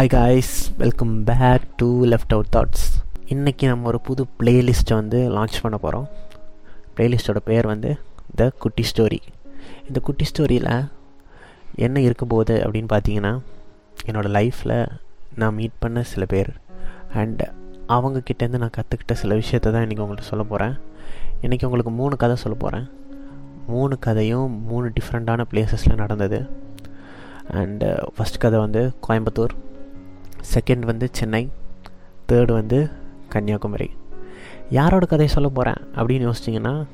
Hi guys welcome back to left out thoughts இன்றைக்கி நம்ம ஒரு புது பிளேலிஸ்ட்டை வந்து லான்ச் பண்ண போகிறோம் பிளேலிஸ்ட்டோட பேர் வந்து த குட்டி ஸ்டோரி இந்த குட்டி ஸ்டோரியில் என்ன இருக்க போகுது அப்படின்னு பார்த்தீங்கன்னா என்னோடய லைஃப்பில் நான் மீட் பண்ண சில பேர் அண்ட் அவங்கக்கிட்டேருந்து நான் கற்றுக்கிட்ட சில விஷயத்த தான் இன்றைக்கி உங்கள்கிட்ட சொல்ல போகிறேன் இன்றைக்கி உங்களுக்கு மூணு கதை சொல்ல போகிறேன் மூணு கதையும் மூணு டிஃப்ரெண்ட்டான பிளேசஸில் நடந்தது. அண்டு ஃபஸ்ட் uh, கதை வந்து கோயம்புத்தூர். செகண்ட் வந்து சென்னை தேர்டு வந்து கன்னியாகுமரி. யாரோட கதையை சொல்ல போகிறேன் அப்படின்னு யோசிச்சிங்கன்னா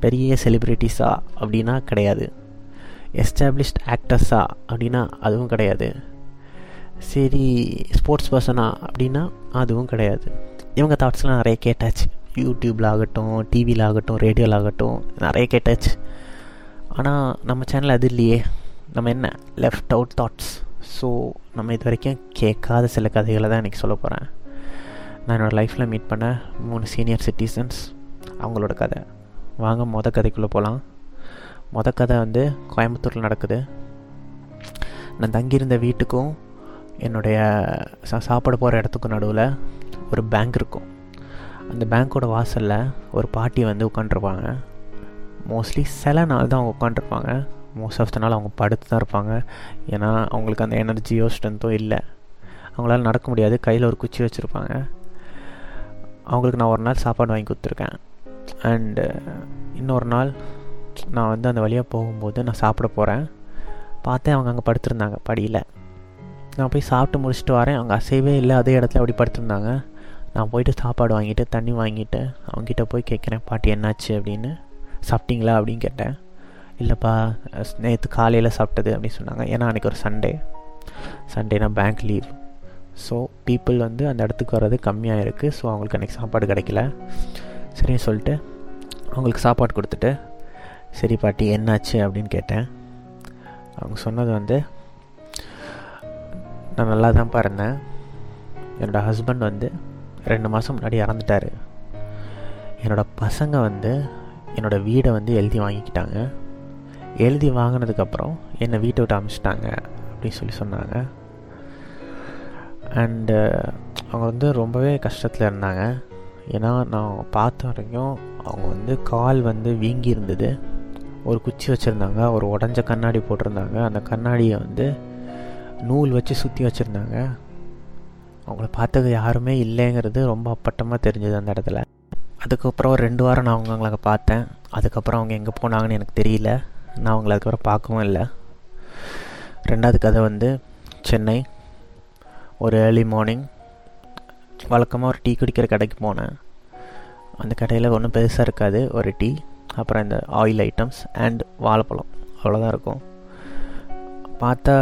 பெரிய செலிப்ரிட்டிஸா அப்படின்னா கிடையாது. எஸ்டாப்ளிஷ்ட் ஆக்டர்ஸா அப்படின்னா அதுவும் கிடையாது. சரி ஸ்போர்ட்ஸ் பர்சனா அப்படின்னா அதுவும் கிடையாது. இவங்க தாட்ஸ்லாம் நிறைய கேட்டாச்சு. யூடியூப்பில் ஆகட்டும் டிவியில் ஆகட்டும் ரேடியோவில் ஆகட்டும் நிறைய கேட்டாச்சு. ஆனால் நம்ம சேனல் அது இல்லையே. நம்ம என்ன? லெஃப்ட் அவுட் தாட்ஸ் ஸோ நம்ம இது வரைக்கும் கேட்காத சில கதைகளை தான் இன்றைக்கி சொல்ல போகிறேன் நான் என்னோடய லைஃப்பில் மீட் பண்ண மூணு சீனியர் சிட்டிசன்ஸ் அவங்களோட கதை. வாங்க மொதல் கதைக்குள்ளே போகலாம் மொதல் கதை வந்து கோயம்புத்தூரில் நடக்குது. நான் தங்கியிருந்த வீட்டுக்கும் என்னுடைய சா சாப்பாடு போகிற இடத்துக்கும் நடுவில் ஒரு பேங்க் இருக்கும். அந்த பேங்க்கோட வாசலில் ஒரு பாட்டி வந்து உட்காண்ட்ருப்பாங்க மோஸ்ட்லி சில நாள் தான் அவங்க உட்காண்ட்ருப்பாங்க மோஸ்ட் ஆஃப் த நாள் அவங்க படுத்து தான் இருப்பாங்க. ஏன்னா அவங்களுக்கு அந்த எனர்ஜியோ ஸ்ட்ரென்த்தோ இல்லை. அவங்களால நடக்க முடியாது. கையில் ஒரு குச்சி வச்சுருப்பாங்க. அவங்களுக்கு நான் ஒரு நாள் சாப்பாடு வாங்கி கொடுத்துருக்கேன். அண்டு இன்னொரு நாள் நான் வந்து அந்த வழியாக போகும்போது நான் சாப்பிட போகிறேன் பார்த்தேன் அவங்க அங்கே படுத்திருந்தாங்க படியில். நான் போய் சாப்பிட்டு முடிச்சுட்டு வரேன். அவங்க அசைவே இல்லை. அதே இடத்துல அப்படி படுத்திருந்தாங்க. நான் போயிட்டு சாப்பாடு வாங்கிட்டு தண்ணி வாங்கிட்டு அவங்ககிட்ட போய் கேட்குறேன் பாட்டி என்னாச்சு? அப்படின்னு. சாப்பிட்டீங்களா? அப்படின்னு கேட்டேன். இல்லைப்பா நேற்று காலையில் சாப்பிட்டது அப்படின்னு சொன்னாங்க. ஏன்னா அன்றைக்கி ஒரு சண்டே சண்டேனா பேங்க் லீவ் ஸோ பீப்புள் வந்து அந்த இடத்துக்கு வர்றது கம்மியாக இருக்குது ஸோ அவங்களுக்கு அன்றைக்கி சாப்பாடு கிடைக்கல. சரின்னு சொல்லிட்டு அவங்களுக்கு சாப்பாடு கொடுத்துட்டு சரி பாட்டி என்னாச்சு அப்படின்னு கேட்டேன். அவங்க சொன்னது வந்து நான் நல்லா தான் இருந்தேன். என்னோடய ஹஸ்பண்ட் வந்து ரெண்டு மாதம் முன்னாடி இறந்துட்டார். என்னோடய பசங்க வந்து என்னோடய வீடை வந்து எழுதி வாங்கிக்கிட்டாங்க. எழுதி வாங்கினதுக்கப்புறம் என்னை வீட்டை விட்டு அமிச்சிட்டாங்க அப்படின்னு சொல்லி சொன்னாங்க. அண்டு uh, அவங்க வந்து ரொம்பவே கஷ்டத்தில் இருந்தாங்க. ஏன்னா நான் பார்த்த வரைக்கும் அவங்க வந்து கால் வந்து வீங்கி இருந்தது. ஒரு குச்சி வச்சுருந்தாங்க ஒரு உடஞ்ச கண்ணாடி போட்டிருந்தாங்க. அந்த கண்ணாடியை வந்து நூல் வச்சு சுற்றி வச்சுருந்தாங்க. அவங்கள பார்த்தது யாருமே இல்லைங்கிறது ரொம்ப அப்பட்டமாக தெரிஞ்சது அந்த இடத்துல. அதுக்கப்புறம் ரெண்டு வாரம் நான் அவங்க அவங்கள பார்த்தேன். அதுக்கப்புறம் அவங்க எங்கே போனாங்கன்னு எனக்கு தெரியல. நான் அவங்கள அதுக்கப்புறம் பார்க்கவும் இல்லை. ரெண்டாவது கதை வந்து சென்னை ஒரு ஏர்லி மார்னிங் வழக்கமாக ஒரு டீ குடிக்கிற கடைக்கு போனேன். அந்த கடையில் ஒன்றும் பெருசாக இருக்காது ஒரு டீ அப்புறம் இந்த ஆயில் ஐட்டம்ஸ் அண்ட் வாழைப்பழம் அவ்வளோதான் இருக்கும். பார்த்தா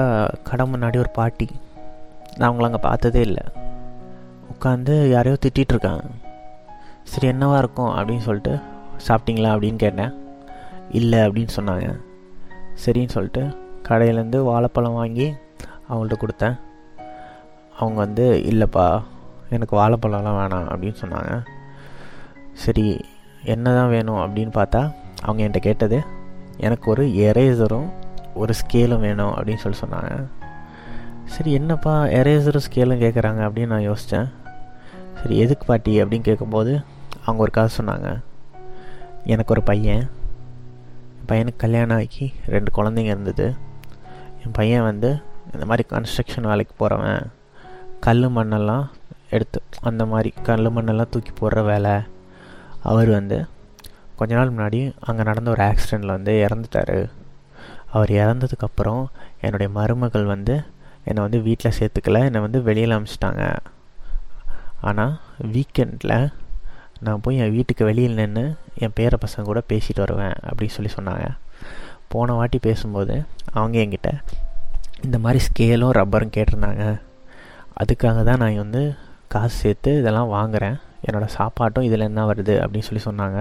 கடை முன்னாடி ஒரு பாட்டி நான் அவங்கள அங்கே பார்த்ததே இல்லை. உட்காந்து யாரையோ திட்டிகிட்ருக்காங்க சரி என்னவா இருக்கும் அப்படின்னு சொல்லிட்டு சாப்பிட்டீங்களா அப்படின்னு கேட்டேன். இல்லை அப்படின்னு சொன்னாங்க. சரின்னு சொல்லிட்டு கடையிலேருந்து வாழைப்பழம் வாங்கி அவங்கள்ட்ட கொடுத்தேன். அவங்க வந்து இல்லைப்பா எனக்கு வாழைப்பழம்லாம் வேணாம் அப்படின்னு சொன்னாங்க. சரி என்ன தான் வேணும் அப்படின்னு பார்த்தா அவங்க என்கிட்ட கேட்டது எனக்கு ஒரு எரேசரும் ஒரு ஸ்கேலும் வேணும் அப்படின்னு சொல்லி சொன்னாங்க. சரி என்னப்பா எரேசரும் ஸ்கேலும் கேட்குறாங்க அப்படின்னு நான் யோசித்தேன் சரி எதுக்கு பாட்டி அப்படின்னு கேட்கும்போது அவங்க ஒரு காசு சொன்னாங்க. எனக்கு ஒரு பையன் பையனுக்கு கல்யாணம் ஆகி ரெண்டு குழந்தைங்க இருந்தது. என் பையன் வந்து இந்த மாதிரி கன்ஸ்ட்ரக்ஷன் வேலைக்கு போகிறவன் கல் மண்ணெல்லாம் எடுத்து அந்த மாதிரி கல் மண்ணெல்லாம் தூக்கி போடுற வேலை. அவர் வந்து கொஞ்ச நாள் முன்னாடி அங்கே நடந்த ஒரு ஆக்சிடெண்ட்டில் வந்து இறந்துட்டார். அவர் இறந்ததுக்கப்புறம் என்னுடைய மருமகள் வந்து என்னை வந்து வீட்டில் சேர்த்துக்கல என்னை வந்து வெளியில் அனுப்பிச்சிட்டாங்க ஆனால் வீக்கெண்டில் நான் போய் என் வீட்டுக்கு வெளியில் நின்று என் பேர பசங்க கூட பேசிட்டு வருவேன் அப்படின்னு சொல்லி சொன்னாங்க. போன வாட்டி பேசும்போது அவங்க என்கிட்ட இந்த மாதிரி ஸ்கேலும் ரப்பரும் கேட்டிருந்தாங்க. அதுக்காக தான் நான் வந்து காசு சேர்த்து இதெல்லாம் வாங்குகிறேன் என்னோடய சாப்பாட்டும் இதில் என்ன வருது அப்படின்னு சொல்லி சொன்னாங்க.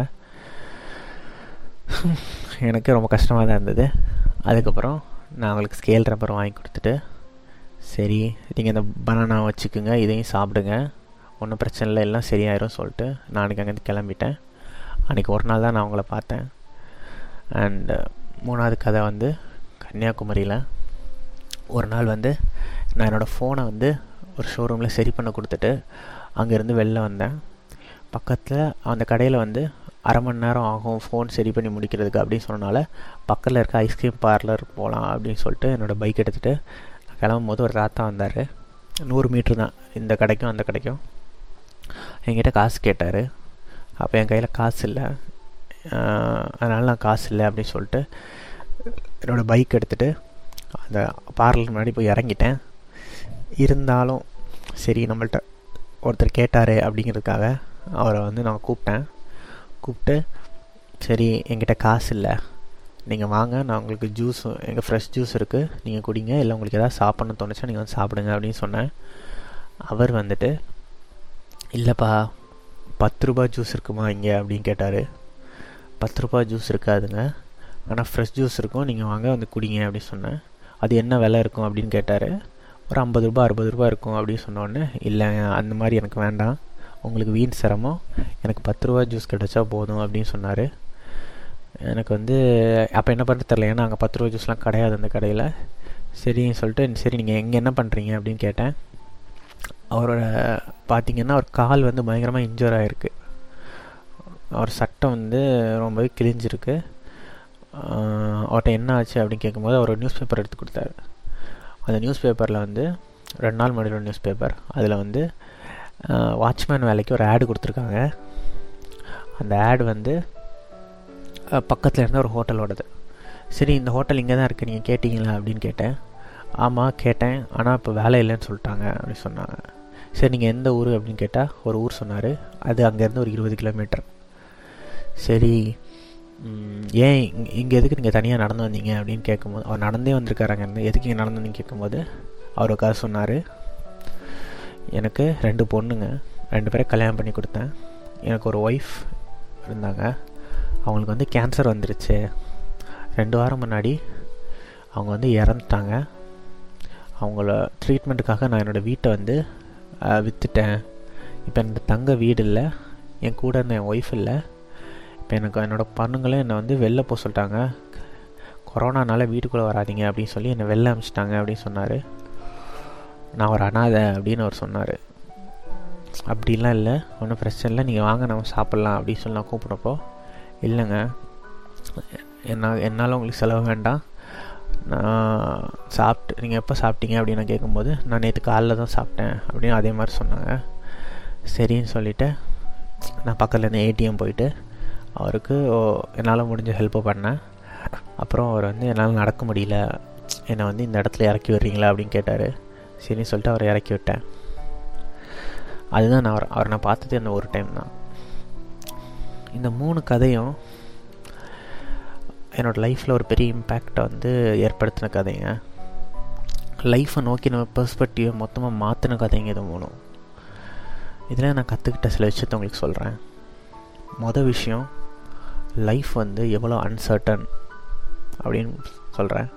எனக்கு ரொம்ப கஷ்டமாக தான் இருந்தது. அதுக்கப்புறம் நான் அவங்களுக்கு ஸ்கேல் ரப்பர் வாங்கி கொடுத்துட்டு சரி நீங்கள் இந்த பனானா வச்சுக்கோங்க இதையும் சாப்பிடுங்க. ஒன்றும் பிரச்சனை இல்லை எல்லாம் சரியாயிரும் சொல்லிட்டு நான் அன்றைக்கி அங்கேருந்து கிளம்பிட்டேன். அன்றைக்கி ஒரு நாள் தான் நான் அவங்கள பார்த்தேன். அண்டு மூணாவது கதை வந்து கன்னியாகுமரியில். ஒரு நாள் வந்து நான் என்னோடய ஃபோனை வந்து ஒரு ஷோரூமில் சரி பண்ண கொடுத்துட்டு அங்கேருந்து வெளில வந்தேன். பக்கத்தில் அந்த கடையில் வந்து அரை மணி நேரம் ஆகும் ஃபோன் சரி பண்ணி முடிக்கிறதுக்கு அப்படின்னு சொன்னனால பக்கத்தில் இருக்க ஐஸ்கிரீம் பார்லர் போகலாம் அப்படின்னு சொல்லிட்டு என்னோடய பைக் எடுத்துகிட்டு கிளம்பும் போது ஒரு தாத்தா வந்தார். நூறு மீட்ரு தான். இந்த கடைக்கும் அந்த கடைக்கும். என்கிட்ட காசு கேட்டார். அப்போ என் கையில் காசு இல்லை. அதனால் நான் காசு இல்லை அப்படின்னு சொல்லிட்டு என்னோடய பைக் எடுத்துகிட்டு அந்த பார்லர் முன்னாடி போய் இறங்கிட்டேன். இருந்தாலும் சரி நம்மள்ட்ட ஒருத்தர் கேட்டார் அப்படிங்கிறதுக்காக அவரை வந்து நான் கூப்பிட்டேன். கூப்பிட்டு சரி என்கிட்ட காசு இல்லை. நீங்கள் வாங்க நான் உங்களுக்கு ஜூஸ் எங்கள் ஃப்ரெஷ் ஜூஸ் இருக்குது நீங்கள் குடிங்க இல்லை உங்களுக்கு எதாவது சாப்பிட்ணுன்னு தோணுச்சா நீங்கள் வந்து சாப்பிடுங்க அப்படின்னு சொன்னேன். அவர் வந்துட்டு இல்லைப்பா. பத்து ரூபா ஜூஸ் இருக்குமா இங்கே அப்படின்னு கேட்டார். பத்து ரூபா ஜூஸ் இருக்காதுங்க. ஆனால் ஃப்ரெஷ் ஜூஸ் இருக்கும். நீங்கள் வாங்க வந்து குடிங்க அப்படின்னு சொன்னேன். அது என்ன விலை இருக்கும் அப்படின்னு கேட்டார். ஒரு ஐம்பது ரூபா அறுபது ரூபா இருக்கும் அப்படின்னு சொன்னோடனே இல்லை அந்த மாதிரி எனக்கு வேண்டாம். உங்களுக்கு வீண் சிரமம். எனக்கு பத்து ரூபா ஜூஸ் கிடச்சா போதும் அப்படின்னு சொன்னார். எனக்கு வந்து அப்போ என்ன பண்ணுறது தெரில ஏன்னா அங்கே பத்து ரூபா ஜூஸ்லாம் கிடையாது அந்த கடையில். சரின்னு சொல்லிட்டு சரி நீங்கள் எங்கே என்ன பண்ணுறீங்க அப்படின்னு கேட்டேன். அவரோட பார்த்திங்கன்னா அவர் கால் வந்து பயங்கரமாக இன்ஜூர் ஆகிருக்கு அவர் சட்டை வந்து ரொம்பவே கிழிஞ்சிருக்கு. அவர்கிட்ட என்ன ஆச்சு அப்படின்னு கேட்கும்போது அவர் நியூஸ் பேப்பர் எடுத்து கொடுத்தாரு. அந்த நியூஸ் பேப்பரில் வந்து ரெண்டு நாள் முன்னாடி நியூஸ் பேப்பர் அதில் வந்து வாட்ச்மேன் வேலைக்கு ஒரு ஆடு கொடுத்துருக்காங்க. அந்த ஆடு வந்து பக்கத்தில் இருந்த ஒரு ஹோட்டலோடது சரி இந்த ஹோட்டல் இங்கே தான் இருக்குது நீங்கள் கேட்டிங்களா அப்படின்னு கேட்டேன். ஆமாம் கேட்டேன். ஆனால் இப்போ வேலை இல்லைன்னு சொல்லிட்டாங்க அப்படின்னு சொன்னாங்க. சரி நீங்கள் எந்த ஊர்? அப்படின்னு கேட்டால் ஒரு ஊர் சொன்னார். அது அங்கேருந்து ஒரு இருபது கிலோமீட்டர். சரி ஏன் இங்கே எதுக்கு நீங்கள் தனியாக நடந்து வந்தீங்க? அப்படின்னு கேட்கும்போது அவர் நடந்தே வந்திருக்காரு அங்கேருந்து. எதுக்கு இங்கே நடந்து வந்தீங்க கேட்கும்போது அவர் உட்கார சொன்னார். எனக்கு ரெண்டு பொண்ணுங்க ரெண்டு பேரை கல்யாணம் பண்ணி கொடுத்தேன். எனக்கு ஒரு ஒய்ஃப் இருந்தாங்க. அவங்களுக்கு வந்து கேன்சர் வந்துருச்சு. ரெண்டு வாரம் முன்னாடி அவங்க வந்து இறந்துட்டாங்க. அவங்கள ட்ரீட்மெண்ட்டுக்காக நான் என்னோடய வீட்டை வந்து விற்றுட்டேன் இப்போ எனக்கு தங்க வீடு இல்லை என் கூட இருந்த என் ஒய்ஃப் இல்லை. இப்போ எனக்கு என்னோடய பொண்ணுங்களும் என்னை வந்து வெளில போக சொல்லிட்டாங்க. கொரோனானால வீட்டுக்குள்ளே வராதிங்க அப்படின்னு சொல்லி என்னை வெளில அனுப்பிச்சிட்டாங்க அப்படின்னு சொன்னார். நான் ஒரு அனாதை அப்படின்னு அவர் சொன்னார். அப்படிலாம் இல்லை. ஒன்றும் பிரச்சனை இல்லை. நீங்கள் வாங்க நம்ம சாப்பிட்லாம் அப்படின்னு சொல்லி நான் கூப்பிட்றப்போ இல்லைங்க. என்ன என்னால் உங்களுக்கு செலவு வேண்டாம். நான் சாப்பிட்டு நீங்கள் எப்போ சாப்பிட்டீங்க அப்படின்னு நான் கேட்கும்போது நான் நேற்று காலைல தான் சாப்பிட்டேன் அப்படின்னு அதே மாதிரி சொன்னாங்க. சரின்னு சொல்லிவிட்டு நான் பக்கத்தில் இருந்த ஏடிஎம் போயிட்டு அவருக்கு என்னால் முடிஞ்ச ஹெல்ப்பை பண்ணேன். அப்புறம் அவர் வந்து என்னால் நடக்க முடியல. என்னை வந்து இந்த இடத்துல இறக்கி விடுறீங்களா? அப்படின்னு கேட்டார். சரின்னு சொல்லிட்டு அவரை இறக்கி விட்டேன். அதுதான் நான் அவர் அவரை நான் பார்த்தது அந்த ஒரு டைம் தான். இந்த மூணு கதையும் என்னோடய லைஃப்பில் ஒரு பெரிய இம்பேக்டை வந்து ஏற்படுத்தின கதைங்க. லைஃப்பை நோக்கி நம்ம பெர்ஸ்பெக்டிவை மொத்தமாக மாற்றின கதைங்க இது மூலம் இதில் நான் கற்றுக்கிட்ட சில விஷயத்த உங்களுக்கு சொல்கிறேன் மொதல் விஷயம் லைஃப் வந்து எவ்வளோ அன்சர்டன் அப்படின்னு சொல்கிறேன்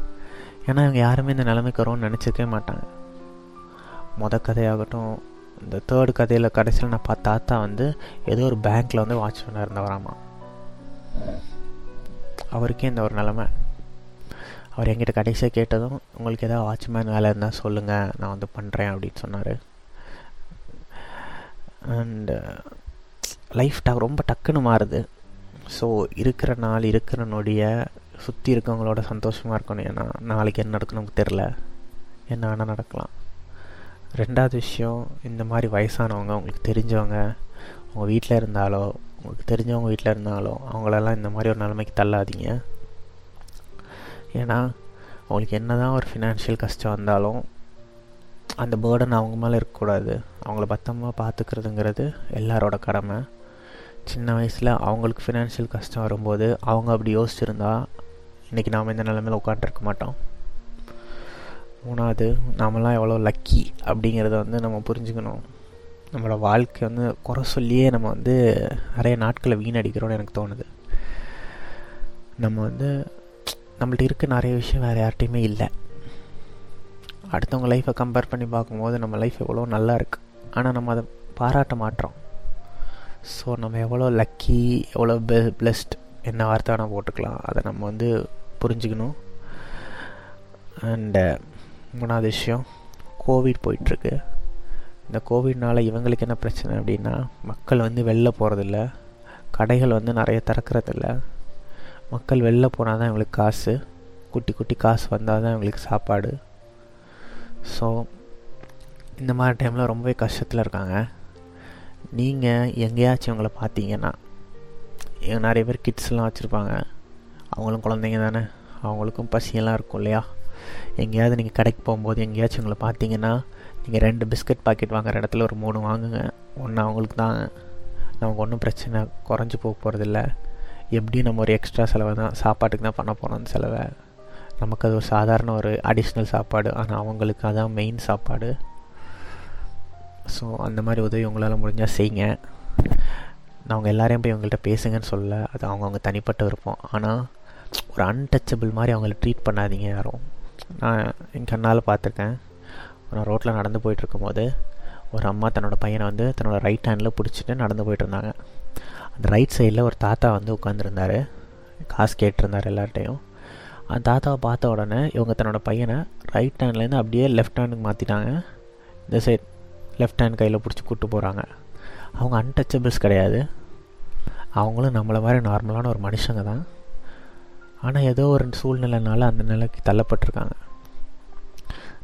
ஏன்னா இவங்க யாருமே இந்த நிலைமைக்கு வரும்னு நினச்சிருக்கவே மாட்டாங்க. மொதல் கதையாகட்டும் இந்த தேர்டு கதையில் கடைசியில் நான் பார்த்த தாத்தா வந்து ஏதோ ஒரு பேங்க்கில் வந்து வாட்ச்மேனாக இருந்தவராமா. அவருக்கே இந்த ஒரு நிலமை. அவர் என்கிட்ட கடைசியாக கேட்டதும் உங்களுக்கு ஏதாவது வாட்ச்மேன் வேலை இருந்தால் சொல்லுங்கள் நான் வந்து பண்ணுறேன் அப்படின்னு சொன்னார். அண்டு லைஃப் ட ரொம்ப டக்குன்னு மாறுது. ஸோ இருக்கிற நாள் இருக்கிற நொடியை சுற்றி இருக்கவங்களோட சந்தோஷமாக இருக்கணும். ஏன்னா நாளைக்கு என்ன நடக்கணும் தெரில என்ன வேணால் நடக்கலாம். ரெண்டாவது விஷயம் இந்த மாதிரி வயசானவங்க உங்களுக்கு தெரிஞ்சவங்க உங்கள் வீட்டில் இருந்தாலோ உங்களுக்கு தெரிஞ்சவங்க வீட்டில் இருந்தாலோ அவங்களெல்லாம் இந்த மாதிரி ஒரு நிலைமைக்கு தள்ளாதீங்க. ஏன்னா அவங்களுக்கு என்ன தான் ஒரு ஃபினான்ஷியல் கஷ்டம் வந்தாலும் அந்த பேர்டன் அவங்க மேலே இருக்கக்கூடாது. அவங்கள பத்திரமா பார்த்துக்கிறதுங்கிறது எல்லாரோட கடமை. சின்ன வயசில் அவங்களுக்கு ஃபினான்ஷியல் கஷ்டம் வரும்போது அவங்க அப்படி யோசிச்சிருந்தா இன்றைக்கி நாம் இந்த நிலைமையில் உட்காந்துருக்க மாட்டோம். மூணாவது நாமெல்லாம் எவ்வளோ லக்கி அப்படிங்கிறத வந்து நம்ம புரிஞ்சுக்கணும். நம்மளோட வாழ்க்கை வந்து குறை சொல்லியே நம்ம வந்து நிறைய நாட்களை வீணடிக்கிறோன்னு எனக்கு தோணுது. நம்ம வந்து நம்மள்ட்ட இருக்க நிறைய விஷயம் வேறு யார்கிட்டையுமே இல்லை. அடுத்தவங்க லைஃப்பை கம்பேர் பண்ணி பார்க்கும்போது நம்ம லைஃப் எவ்வளோ நல்லா இருக்குது ஆனால் நம்ம அதை பாராட்ட மாட்டோம். ஸோ நம்ம எவ்வளோ லக்கி எவ்வளோ பெ பிளஸ்ட் என்ன வார்த்தை வேணால் போட்டுக்கலாம். அதை நம்ம வந்து புரிஞ்சுக்கணும். அண்டு மூணாவது விஷயம் கோவிட் போயிட்டுருக்கு. இந்த கோவிட்னால் இவங்களுக்கு என்ன பிரச்சனை அப்படின்னா மக்கள் வந்து வெளில போகிறதில்ல கடைகள் வந்து நிறைய திறக்கிறதில்ல. மக்கள் வெளில போனால் தான் இவங்களுக்கு காசு. குட்டி குட்டி காசு வந்தால் தான் இவங்களுக்கு சாப்பாடு. ஸோ இந்த மாதிரி டைமில் ரொம்பவே கஷ்டத்தில் இருக்காங்க. நீங்கள் எங்கேயாச்சும் இவங்களை பார்த்தீங்கன்னா நிறைய பேர் கிட்ஸ்லாம் வச்சுருப்பாங்க. அவங்களும் குழந்தைங்க தானே. அவங்களுக்கும் பசியெல்லாம் இருக்கும் இல்லையா? எங்கேயாவது நீங்கள் கடைக்கு போகும்போது எங்கேயாச்சும் உங்களை பார்த்தீங்கன்னா நீங்கள் ரெண்டு பிஸ்கட் பாக்கெட் வாங்குற இடத்துல ஒரு மூணு வாங்குங்க. ஒன்று அவங்களுக்கு தான். நமக்கு ஒன்றும் பிரச்சனை குறைஞ்சி போக போகிறதில்ல எப்படி நம்ம ஒரு எக்ஸ்ட்ரா செலவை தான் சாப்பாட்டுக்கு தான் பண்ண போகிறோம் அந்த செலவை. நமக்கு அது ஒரு சாதாரண ஒரு அடிஷ்னல் சாப்பாடு. ஆனால் அவங்களுக்கு அதான் மெயின் சாப்பாடு. ஸோ அந்த மாதிரி உதவி உங்களால் முடிஞ்சால் செய்யுங்க. நான் அவங்க எல்லாரையும் போய் அவங்கள்ட்ட பேசுங்கன்னு சொல்ல அது அவங்கவுங்க தனிப்பட்ட விருப்பம். ஆனால் ஒரு அன்டச்சபிள் மாதிரி அவங்கள ட்ரீட் பண்ணாதீங்க யாரும். நான் என் கண்ணால் பார்த்துருக்கேன். நான் ரோட்டில் நடந்து போயிட்டுருக்கும்போது ஒரு அம்மா தன்னோட பையனை வந்து தன்னோட ரைட் ஹேண்டில் பிடிச்சிட்டு நடந்து போயிட்டுருந்தாங்க. அந்த ரைட் சைடில் ஒரு தாத்தா வந்து உட்காந்துருந்தார் காசு கேட்டிருந்தார் எல்லார்ட்டையும் அந்த தாத்தாவை பார்த்த உடனே இவங்க தன்னோட பையனை ரைட் ஹேண்ட்லேருந்து அப்படியே லெஃப்ட் ஹேண்டுக்கு மாற்றிட்டாங்க இந்த சைட் லெஃப்ட் ஹேண்ட் கையில் பிடிச்சி கூப்பிட்டு போகிறாங்க அவங்க அன்டச்சபிள்ஸ் கிடையாது. அவங்களும் நம்மளை மாதிரி நார்மலான ஒரு மனுஷங்க தான். ஆனால் ஏதோ ஒரு சூழ்நிலைனால அந்த நிலைக்கு தள்ளப்பட்டிருக்காங்க.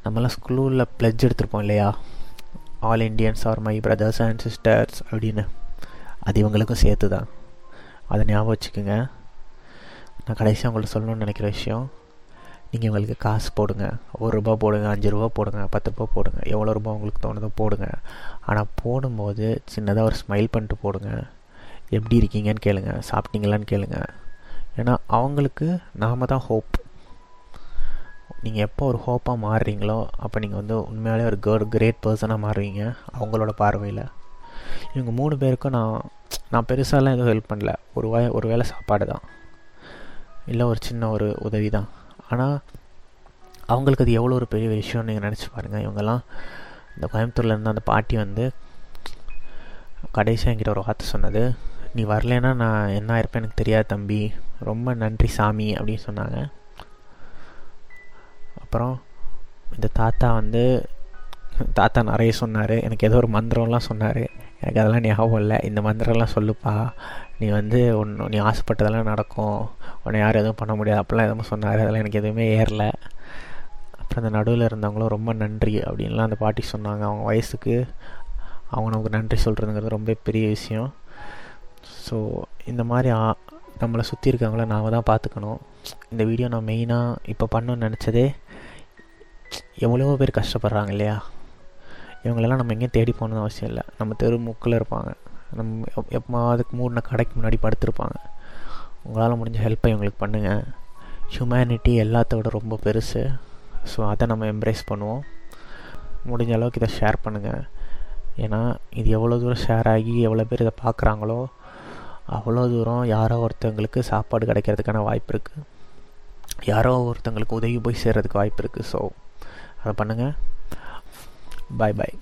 நம்மளாம் ஸ்கூலில் பிளட்ஜ் எடுத்திருப்போம் இல்லையா? All Indians are my brothers and sisters அப்படின்னு. அது இவங்களுக்கும் சேர்த்து தான் அதை ஞாபகம் வச்சுக்கோங்க. நான் கடைசியாக உங்கள்ட்ட சொல்லணும்னு நினைக்கிற விஷயம் நீங்கள் உங்களுக்கு காசு போடுங்க. ஒரு ரூபா போடுங்க அஞ்சு ரூபா போடுங்க பத்து ரூபா போடுங்க. எவ்வளோ ரூபா உங்களுக்கு தோணுதோ போடுங்க. ஆனால் போடும்போது சின்னதாக ஒரு ஸ்மைல் பண்ணிட்டு போடுங்க. எப்படி இருக்கீங்கன்னு கேளுங்க. சாப்பிட்டீங்களான்னு கேளுங்க. ஏன்னா அவங்களுக்கு நாம் தான் ஹோப் நீங்கள் எப்போ ஒரு ஹோப்பாக மாறுறீங்களோ அப்போ நீங்கள் வந்து உண்மையாலே ஒரு கேர் கிரேட் பர்சனாக மாறுவீங்க அவங்களோட பார்வையில். இவங்க மூணு பேருக்கும் நான் நான் பெருசாலாம் எதுவும் ஹெல்ப் பண்ணல. ஒரு வாய் ஒரு வேளை சாப்பாடு தான். இல்லை ஒரு சின்ன ஒரு உதவி தான். ஆனால் அவங்களுக்கு அது எவ்வளோ ஒரு பெரிய விஷயம்னு நீங்கள் நினச்சி பாருங்கள் இவங்கெல்லாம் இந்த கோயம்புத்தூர்லேருந்து அந்த பாட்டி வந்து கடைசியாக என்கிட்ட ஒரு வார்த்தை சொன்னது. நீ வரலன்னா நான் என்ன இருப்பேன் எனக்கு தெரியாது தம்பி. ரொம்ப நன்றி சாமி அப்படின்னு சொன்னாங்க. அப்புறம் இந்த தாத்தா வந்து தாத்தா நிறைய சொன்னார். எனக்கு ஏதோ ஒரு மந்திரம்லாம் சொன்னார். எனக்கு அதெல்லாம் ஞாபகம் இல்லை. இந்த மந்திரம்லாம் சொல்லுப்பா. நீ வந்து ஒன்று நீ ஆசைப்பட்டதெல்லாம் நடக்கும். உன்னை யாரும் எதுவும் பண்ண முடியாது. அப்படிலாம் எதுவும் சொன்னார். அதெல்லாம் எனக்கு எதுவுமே ஏறல. அப்புறம் அந்த நடுவில் இருந்தவங்களும் ரொம்ப நன்றி அப்படின்லாம் அந்த பாட்டி சொன்னாங்க. அவங்க வயசுக்கு அவங்க நமக்கு நன்றி சொல்கிறதுங்கிறது ரொம்ப பெரிய விஷயம். ஸோ இந்த மாதிரி நம்மளை சுற்றி இருக்கவங்கள நாம் தான் பார்த்துக்கணும் இந்த வீடியோ நான் மெயினாக இப்போ பண்ணணும்னு நினச்சதே எவ்வளோ பேர் கஷ்டப்படுறாங்க இல்லையா? இவங்களெல்லாம் நம்ம எங்கேயும் தேடி போகணுன்னு அவசியம் இல்லை. நம்ம தெரு முக்கில் இருப்பாங்க. நம்ம எப்போ அதுக்கு மூடின கடைக்கு முன்னாடி படுத்திருப்பாங்க. உங்களால் முடிஞ்ச ஹெல்ப்பை இவங்களுக்கு பண்ணுங்கள் ஹியூமனிட்டி எல்லாத்தோட ரொம்ப பெருசு. ஸோ அதை நம்ம எம்ப்ரேஸ் பண்ணுவோம். முடிஞ்ச அளவுக்கு இதை ஷேர் பண்ணுங்கள் ஏன்னா இது எவ்வளோ தூரம் ஷேர் ஆகி எவ்வளோ பேர் இதை பார்க்குறாங்களோ அவ்வளோ தூரம் யாரோ ஒருத்தவங்களுக்கு சாப்பாடு கிடைக்கிறதுக்கான வாய்ப்பு இருக்குது யாரோ ஒருத்தவங்களுக்கு உதவி போய் சேர்கிறதுக்கு வாய்ப்பு இருக்குது ஸோ அதை பண்ணுங்கள் பாய் பாய்